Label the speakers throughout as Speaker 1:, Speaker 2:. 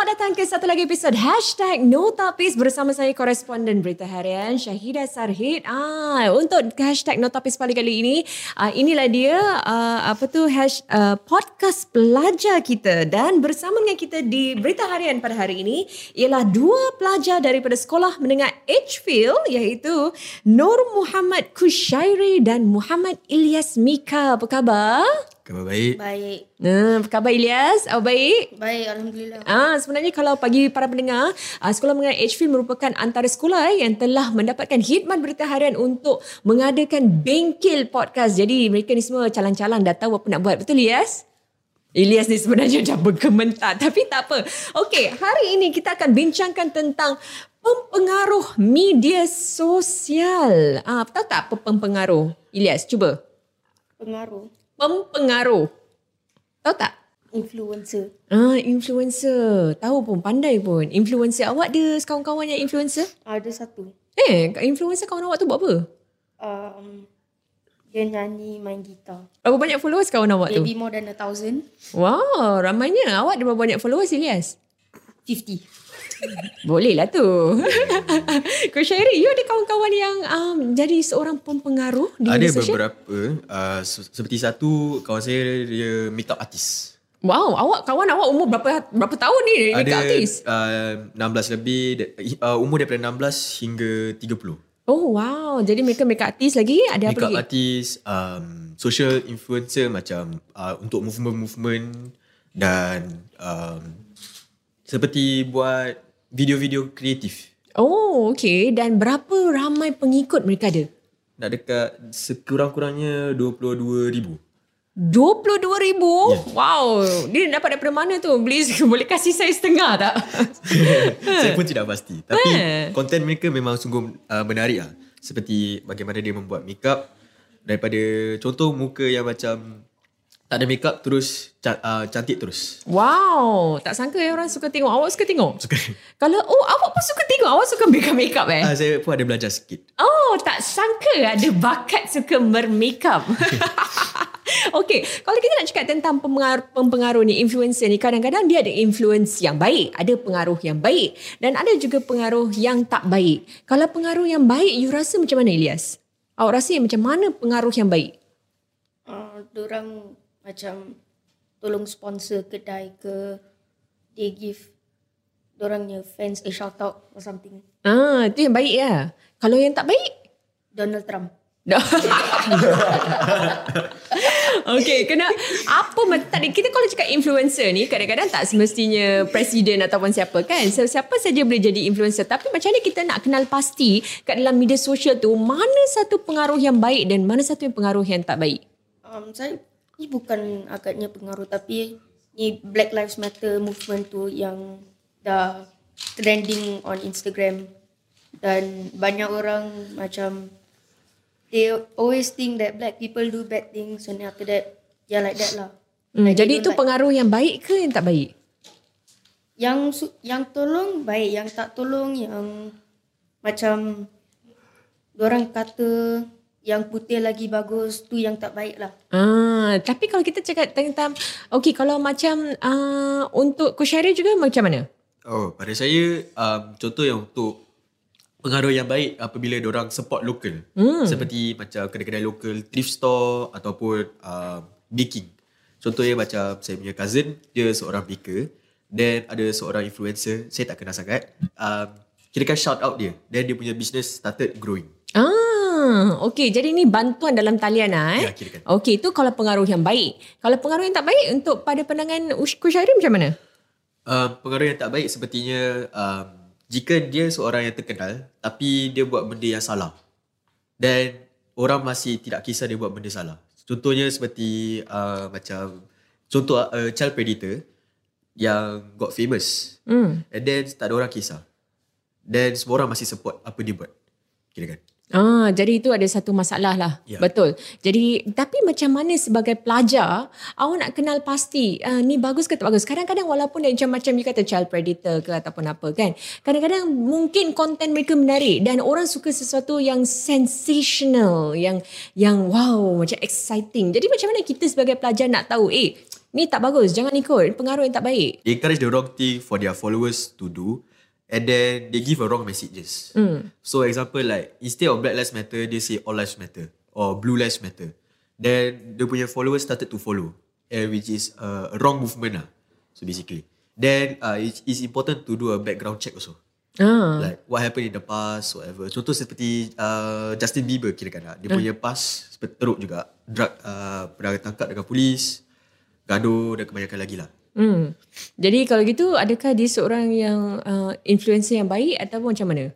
Speaker 1: Selamat datang ke satu lagi episod Hashtag Notapis bersama saya koresponden Berita Harian Syahidah Sarhid. Ah, untuk hashtag Notapis pada kali ini, ah, inilah dia ah, apa tu hash, ah, podcast pelajar kita dan bersama dengan kita di Berita Harian pada hari ini ialah dua pelajar daripada sekolah menengah Edgefield iaitu Nur Muhammad Kushairi dan Muhammad Ilyas Mika. Apa khabar?
Speaker 2: Khabar baik.
Speaker 3: Baik.
Speaker 1: Nah, apa khabar Ilyas? Apa baik?
Speaker 3: Baik, Alhamdulillah.
Speaker 1: Ah, sebenarnya kalau bagi para pendengar, ah, Sekolah Menengah Edgefield merupakan antara sekolah yang telah mendapatkan khidmat berita harian untuk mengadakan bengkel podcast. Jadi mereka ni semua calang-calang dah tahu apa nak buat. Betul Ilyas? Ilyas ni sebenarnya dah bergementar tapi tak apa. Okey, hari ini kita akan bincangkan tentang pempengaruh media sosial. Ah, tahu tak apa pempengaruh? Ilyas, cuba.
Speaker 3: Pengaruh.
Speaker 1: Pempengaruh. Tahu tak?
Speaker 3: Influencer.
Speaker 1: Ah, influencer. Tahu pun, pandai pun. Influencer. Awak ada kawan-kawan yang influencer?
Speaker 3: Ada satu.
Speaker 1: Eh, influencer kawan awak tu buat apa?
Speaker 3: Um, dia nyanyi, main gitar.
Speaker 1: Berapa banyak followers kawan awak tu?
Speaker 3: Maybe more than a thousand.
Speaker 1: Wow, ramainya. Awak ada berapa banyak followers, Ilyas?
Speaker 3: 50.
Speaker 1: Boleh lah tu. Kau Syairi, you ada kawan-kawan yang um, jadi seorang pempengaruh di
Speaker 2: Ada beberapa uh, se- seperti satu kawan saya dia makeup artist.
Speaker 1: Wow, awak kawan awak umur berapa berapa tahun ni
Speaker 2: Ada
Speaker 1: makeup artist?
Speaker 2: uh, 16 lebih uh, umur daripada 16 hingga 30.
Speaker 1: Oh wow, jadi mereka makeup artist lagi? Ada apa
Speaker 2: makeup
Speaker 1: lagi?
Speaker 2: artist, um, social influencer macam uh, untuk movement-movement dan um, seperti buat video-video kreatif.
Speaker 1: Oh, okay. Dan berapa ramai pengikut mereka ada?
Speaker 2: Nak dekat sekurang-kurangnya 22 ribu.
Speaker 1: 22 ribu?
Speaker 2: Ya.
Speaker 1: Wow. Dia dapat daripada mana tu? Beli, boleh kasih saya setengah tak?
Speaker 2: Saya pun tidak pasti. Tapi
Speaker 1: Eh.
Speaker 2: konten mereka memang sungguh uh, menarik lah. Seperti bagaimana dia membuat makeup daripada contoh muka yang macam tak ada makeup terus uh, cantik terus.
Speaker 1: wow. Tak sangka eh orang suka tengok. Awak suka tengok?
Speaker 2: Suka.
Speaker 1: Kalau, oh awak pun suka tengok. Awak suka makeup-makeup eh?
Speaker 2: Uh, saya pun ada belajar sikit.
Speaker 1: Oh, tak sangka ada bakat suka bermakeup. Okey, kalau kita nak cakap tentang pengaruh, pempengaruh ni, influencer ni, kadang-kadang dia ada influence yang baik, ada pengaruh yang baik dan ada juga pengaruh yang tak baik. Kalau pengaruh yang baik, you rasa macam mana Ilyas? Awak rasa macam mana pengaruh yang baik?
Speaker 3: Uh, orang macam tolong sponsor kedai ke they give dorangnya fans a shout out or something.
Speaker 1: Ah, itu yang baik ya. Kalau yang tak baik?
Speaker 3: Donald Trump.
Speaker 1: Okay, kena apa tadi kita kalau cakap influencer ni kadang-kadang tak semestinya presiden ataupun siapa kan. So, siapa saja boleh jadi influencer. Tapi macam mana kita nak kenal pasti kat dalam media sosial tu mana satu pengaruh yang baik dan mana satu yang pengaruh yang tak baik?
Speaker 3: Um, saya ni bukan agaknya pengaruh tapi ni Black Lives Matter movement tu yang dah trending on Instagram dan banyak orang macam they always think that black people do bad things and after that yeah like that lah.
Speaker 1: Hmm,
Speaker 3: Like,
Speaker 1: jadi itu
Speaker 3: like-
Speaker 1: pengaruh yang baik ke yang tak baik?
Speaker 3: yang yang tolong baik, yang tak tolong yang macam orang kata yang putih lagi bagus tu yang tak baik lah.
Speaker 1: Ah, tapi kalau kita cakap tentang okey kalau macam uh, untuk Kusyari juga macam mana?
Speaker 2: Oh, pada saya um, contoh yang untuk pengaruh yang baik apabila orang support local. Hmm. Seperti macam kedai-kedai local, thrift store ataupun um, baking. Contohnya macam saya punya cousin, dia seorang baker. Then ada seorang influencer, saya tak kenal sangat. Um, kirakan shout out dia. Then dia punya business started growing.
Speaker 1: Ah, okey. Jadi ni bantuan dalam talian lah eh.
Speaker 2: Ya, kirakan.
Speaker 1: Okey, itu kalau pengaruh yang baik. Kalau pengaruh yang tak baik untuk pada pandangan Kushairi macam mana?
Speaker 2: Um, pengaruh yang tak baik sepertinya um, jika dia seorang yang terkenal tapi dia buat benda yang salah dan orang masih tidak kisah dia buat benda salah. Contohnya seperti uh, macam contoh uh, child predator yang got famous
Speaker 1: Hmm.
Speaker 2: and then tak ada orang kisah. Dan semua orang masih support apa dia buat. Kira kan?
Speaker 1: Ah, jadi itu ada satu masalah lah.
Speaker 2: Ya.
Speaker 1: Betul. Jadi tapi macam mana sebagai pelajar awak nak kenal pasti uh, ni bagus ke tak bagus. Kadang-kadang walaupun dia macam macam you kata child predator ke ataupun apa kan. Kadang-kadang mungkin konten mereka menarik dan orang suka sesuatu yang sensational, yang yang wow, macam exciting. Jadi macam mana kita sebagai pelajar nak tahu eh ni tak bagus, jangan ikut. Pengaruh yang tak baik.
Speaker 2: Encourage the wrong thing for their followers to do and then they give a wrong messages.
Speaker 1: Hmm.
Speaker 2: So example like instead of Black Lives Matter, they say All Lives Matter or Blue Lives Matter. Then the punya followers started to follow, and which is a wrong movement lah. So basically, then uh, it's, it's important to do a background check also.
Speaker 1: Ah.
Speaker 2: Like what happened in the past, whatever. Contoh seperti uh, Justin Bieber kira kan. Dia punya past teruk juga. Drug uh, pernah tangkap dengan polis, gaduh dan kebanyakan lagi lah.
Speaker 1: Hmm. Jadi kalau gitu adakah dia seorang yang uh, influencer yang baik ataupun macam mana?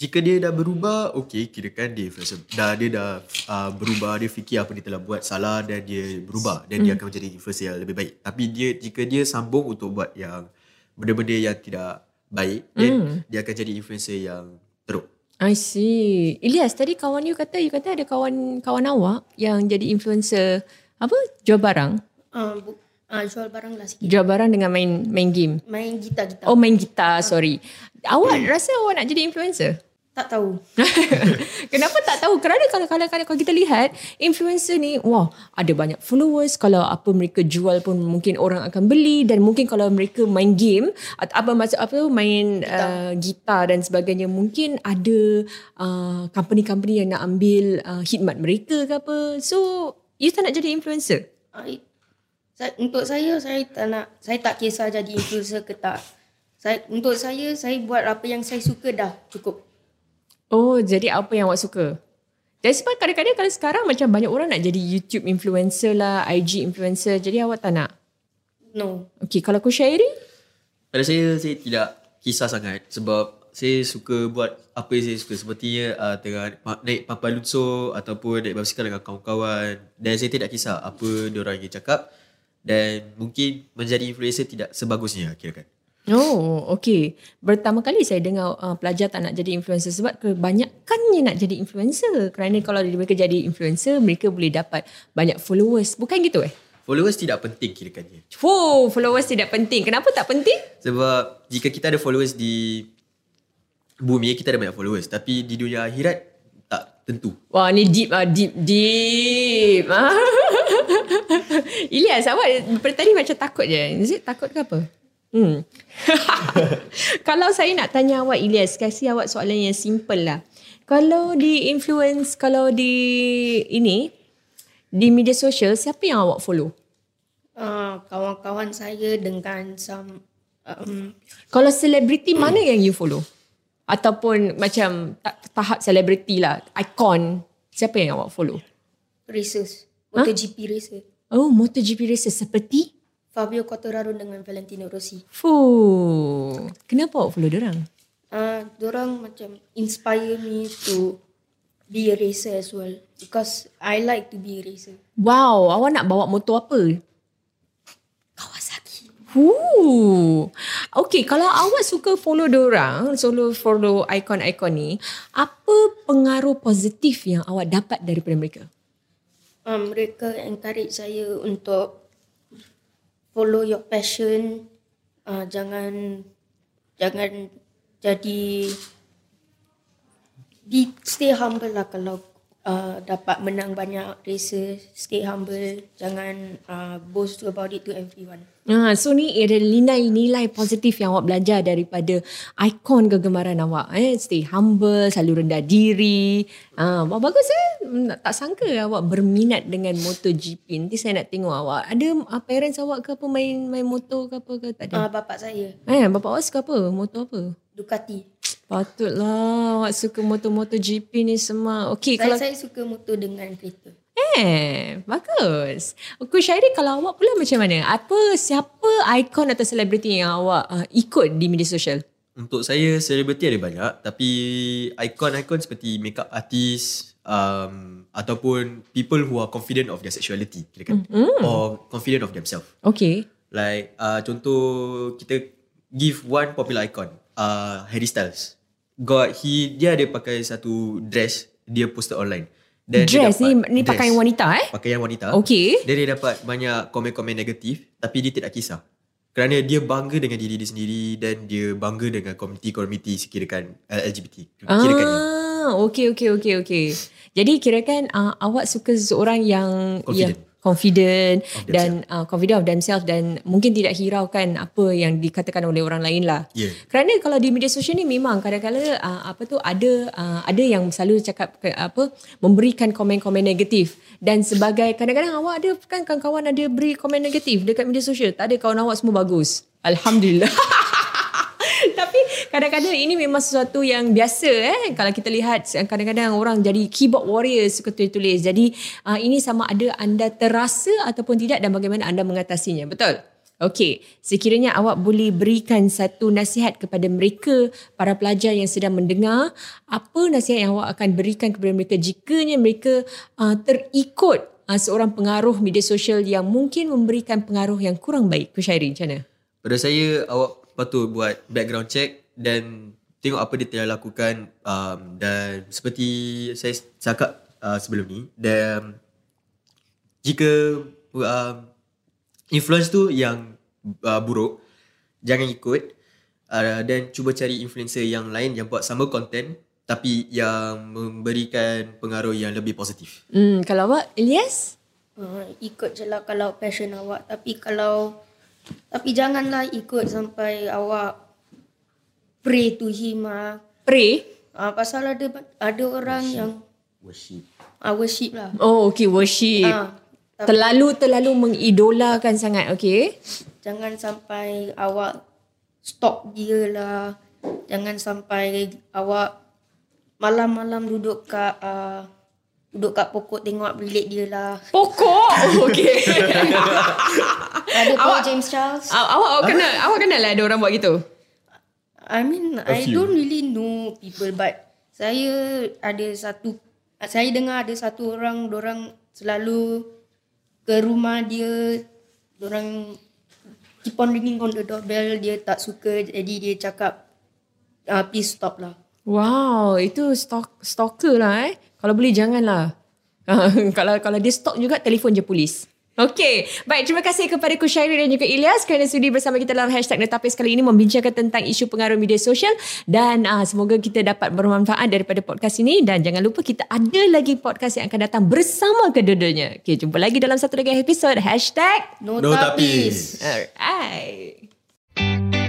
Speaker 2: Jika dia dah berubah, okay, kira kan dia influencer. Dah, dia dah uh, berubah, dia fikir apa dia telah buat salah dan dia berubah. Dan dia akan menjadi influencer yang lebih baik. Tapi dia jika dia sambung untuk buat yang benda-benda yang tidak baik, then dia akan jadi influencer yang teruk.
Speaker 1: I see. Ilyas, tadi kawan you kata, you kata ada kawan kawan awak yang jadi influencer apa? Jual barang.
Speaker 3: Uh, bu- uh, jual barang lah sikit.
Speaker 1: Jual barang dengan main main game.
Speaker 3: Main gitar-gitar.
Speaker 1: Oh main gitar, sorry. Awak rasa awak nak jadi influencer?
Speaker 3: Tak tahu.
Speaker 1: Kenapa tak tahu? Kerana kalau kalau kalau, kita lihat influencer ni, wah, ada banyak followers. Kalau apa mereka jual pun mungkin orang akan beli dan mungkin kalau mereka main game atau apa maksud apa main gitar. Uh, gitar dan sebagainya, mungkin ada uh, company-company yang nak ambil uh, khidmat mereka ke apa. So, you tak nak jadi influencer?
Speaker 3: Uh, saya, untuk saya, saya tak nak, saya tak kisah jadi influencer ke tak. Saya, untuk saya, saya buat apa yang saya suka dah cukup.
Speaker 1: Oh, jadi apa yang awak suka? Dan sebab kadang-kadang kalau sekarang macam banyak orang nak jadi YouTube influencer lah, IG influencer. Jadi awak tak nak?
Speaker 3: No.
Speaker 1: Okay, kalau aku syairi?
Speaker 2: Pada saya, saya tidak kisah sangat sebab saya suka buat apa yang saya suka. Sepertinya uh, tengah pa- naik papan lunsur ataupun naik basikal dengan kawan-kawan. Dan saya tidak kisah apa diorang ingin cakap. Dan mungkin menjadi influencer tidak sebagusnya kira kan.
Speaker 1: Oh, okay. Pertama kali saya dengar uh, pelajar tak nak jadi influencer sebab kebanyakannya nak jadi influencer. Kerana kalau mereka jadi influencer, mereka boleh dapat banyak followers. Bukan gitu eh?
Speaker 2: Followers tidak penting kirakannya.
Speaker 1: Wow, followers tidak penting. Kenapa tak penting?
Speaker 2: Sebab jika kita ada followers di bumi, kita ada banyak followers. Tapi di dunia akhirat, tak tentu.
Speaker 1: Wah, ni deep ah, deep, deep. Ilyas, awak daripada tadi macam takut je. Is it takut ke apa? Hmm. kalau saya nak tanya awak Ilyas, kasih awak soalan yang simple lah. Kalau di influence, kalau di ini, di media sosial, siapa yang awak follow?
Speaker 3: Uh, kawan-kawan saya dengan some um,
Speaker 1: Kalau selebriti mana yang you follow? Ataupun macam ta- tahap selebriti lah, icon. Siapa yang awak follow?
Speaker 3: racers. MotoGP racer.
Speaker 1: Oh, MotoGP racer seperti?
Speaker 3: Fabio Quartararo dengan Valentino Rossi.
Speaker 1: Fuh. Kenapa awak follow diorang?
Speaker 3: Uh, dorang macam inspire me to be a racer as well. Because I like to be a racer.
Speaker 1: Wow, awak nak bawa motor apa?
Speaker 3: Kawasaki.
Speaker 1: Huh. Okay, kalau awak suka follow diorang, solo follow ikon-ikon ni, apa pengaruh positif yang awak dapat daripada mereka?
Speaker 3: Um, mereka encourage saya untuk follow your passion. Uh, jangan jangan jadi be stay humble lah kalau uh, dapat menang banyak races. Stay humble. Jangan uh, boast about it to everyone.
Speaker 1: Ha, so ni ada nilai-nilai positif yang awak belajar daripada ikon kegemaran awak. Eh, stay humble, selalu rendah diri. Ha, wah, bagus eh. Hmm, Tak sangka awak berminat dengan MotoGP. Nanti saya nak tengok awak. Ada uh, parents awak ke apa main main motor ke apa ke? Tak ada.
Speaker 3: Uh, bapak saya,
Speaker 1: Eh, bapak awak suka apa? Motor apa?
Speaker 3: Ducati.
Speaker 1: Patutlah awak suka motor-motor GP ni semua. Okey, kalau
Speaker 3: saya suka motor dengan kereta.
Speaker 1: eh bagus. Okey, Syairi kalau awak pula macam mana? Apa siapa ikon atau selebriti yang awak uh, ikut di media sosial?
Speaker 2: Untuk saya, selebriti ada banyak. Tapi ikon-ikon seperti makeup artist um, ataupun people who are confident of their sexuality. Kira kan? Mm. Or confident of themselves.
Speaker 1: Okey.
Speaker 2: Like uh, contoh kita give one popular icon. Uh, Harry Styles. God, he dia ada pakai satu dress dia posted online. Then dia
Speaker 1: Dress ni
Speaker 2: dapat-
Speaker 1: ni pakaian wanita eh?
Speaker 2: Pakaian wanita.
Speaker 1: Okey.
Speaker 2: Dia, dia dapat banyak komen-komen negatif tapi dia tidak kisah. Kerana dia bangga dengan diri dia sendiri dan dia bangga dengan komuniti-komuniti sekirakan uh, LGBT. Kirakannya.
Speaker 1: Ah, okey okey okey okey. Jadi kirakan uh, awak suka seseorang yang
Speaker 2: Confident.
Speaker 1: yang confident dan uh, confident of themselves dan mungkin tidak hiraukan apa yang dikatakan oleh orang lain lah.
Speaker 2: Yeah.
Speaker 1: Kerana kalau di media sosial ni memang kadang-kadang uh, apa tu ada uh, ada yang selalu cakap ke, apa memberikan komen-komen negatif dan sebagai kadang-kadang awak ada kan kawan-kawan ada beri komen negatif dekat media sosial. Tak ada kawan awak semua bagus. Alhamdulillah. Kadang-kadang ini memang sesuatu yang biasa eh kalau kita lihat kadang-kadang orang jadi keyboard warrior suka tulis-tulis. Jadi uh, ini sama ada anda terasa ataupun tidak dan bagaimana anda mengatasinya. Betul? Okey, sekiranya awak boleh berikan satu nasihat kepada mereka, para pelajar yang sedang mendengar, apa nasihat yang awak akan berikan kepada mereka jikanya mereka uh, terikut uh, seorang pengaruh media sosial yang mungkin memberikan pengaruh yang kurang baik? Kushairi, macam mana?
Speaker 2: Pada saya awak patut buat background check dan tengok apa dia telah lakukan um, dan seperti saya cakap uh, sebelum ni dan jika um, influence tu yang uh, buruk jangan ikut uh, dan cuba cari influencer yang lain yang buat sama content tapi yang memberikan pengaruh yang lebih positif.
Speaker 1: Hmm, kalau awak, Ilyas?
Speaker 3: Uh, ikut je lah kalau passion awak. Tapi kalau tapi janganlah ikut sampai awak pray to him ah.
Speaker 1: Pray?
Speaker 3: Ah pasal ada ada orang yang
Speaker 2: Worship.
Speaker 3: ah worship lah.
Speaker 1: Oh, okay, worship.
Speaker 3: Ah,
Speaker 1: terlalu terlalu mengidolakan sangat, okay?
Speaker 3: jangan sampai awak stalk dia lah. Jangan sampai awak malam-malam duduk kat uh, duduk kat pokok tengok bilik dia lah.
Speaker 1: Pokok? Okay.
Speaker 3: Ada Paul James Charles.
Speaker 1: awak, awak, awak kenal, awak kenal lah ada orang buat gitu?
Speaker 3: I mean, I
Speaker 2: few.
Speaker 3: don't really know people but saya ada satu saya dengar ada satu orang orang selalu ke rumah dia orang keep on ringing on the doorbell dia tak suka jadi dia cakap uh, please stop lah.
Speaker 1: Wow, itu stalk, stalker lah eh. Kalau boleh janganlah. kalau kalau dia stalk juga, telefon je polis. Okey, baik terima kasih kepada Kushairi dan juga Ilyas kerana sudi bersama kita dalam hashtag Netapis kali ini membincangkan tentang isu pengaruh media sosial dan uh, semoga kita dapat bermanfaat daripada podcast ini dan jangan lupa kita ada lagi podcast yang akan datang bersama kedua-duanya. Okey, jumpa lagi dalam satu lagi episod hashtag
Speaker 3: No,
Speaker 2: No
Speaker 3: tapis.
Speaker 2: tapis.
Speaker 1: Alright.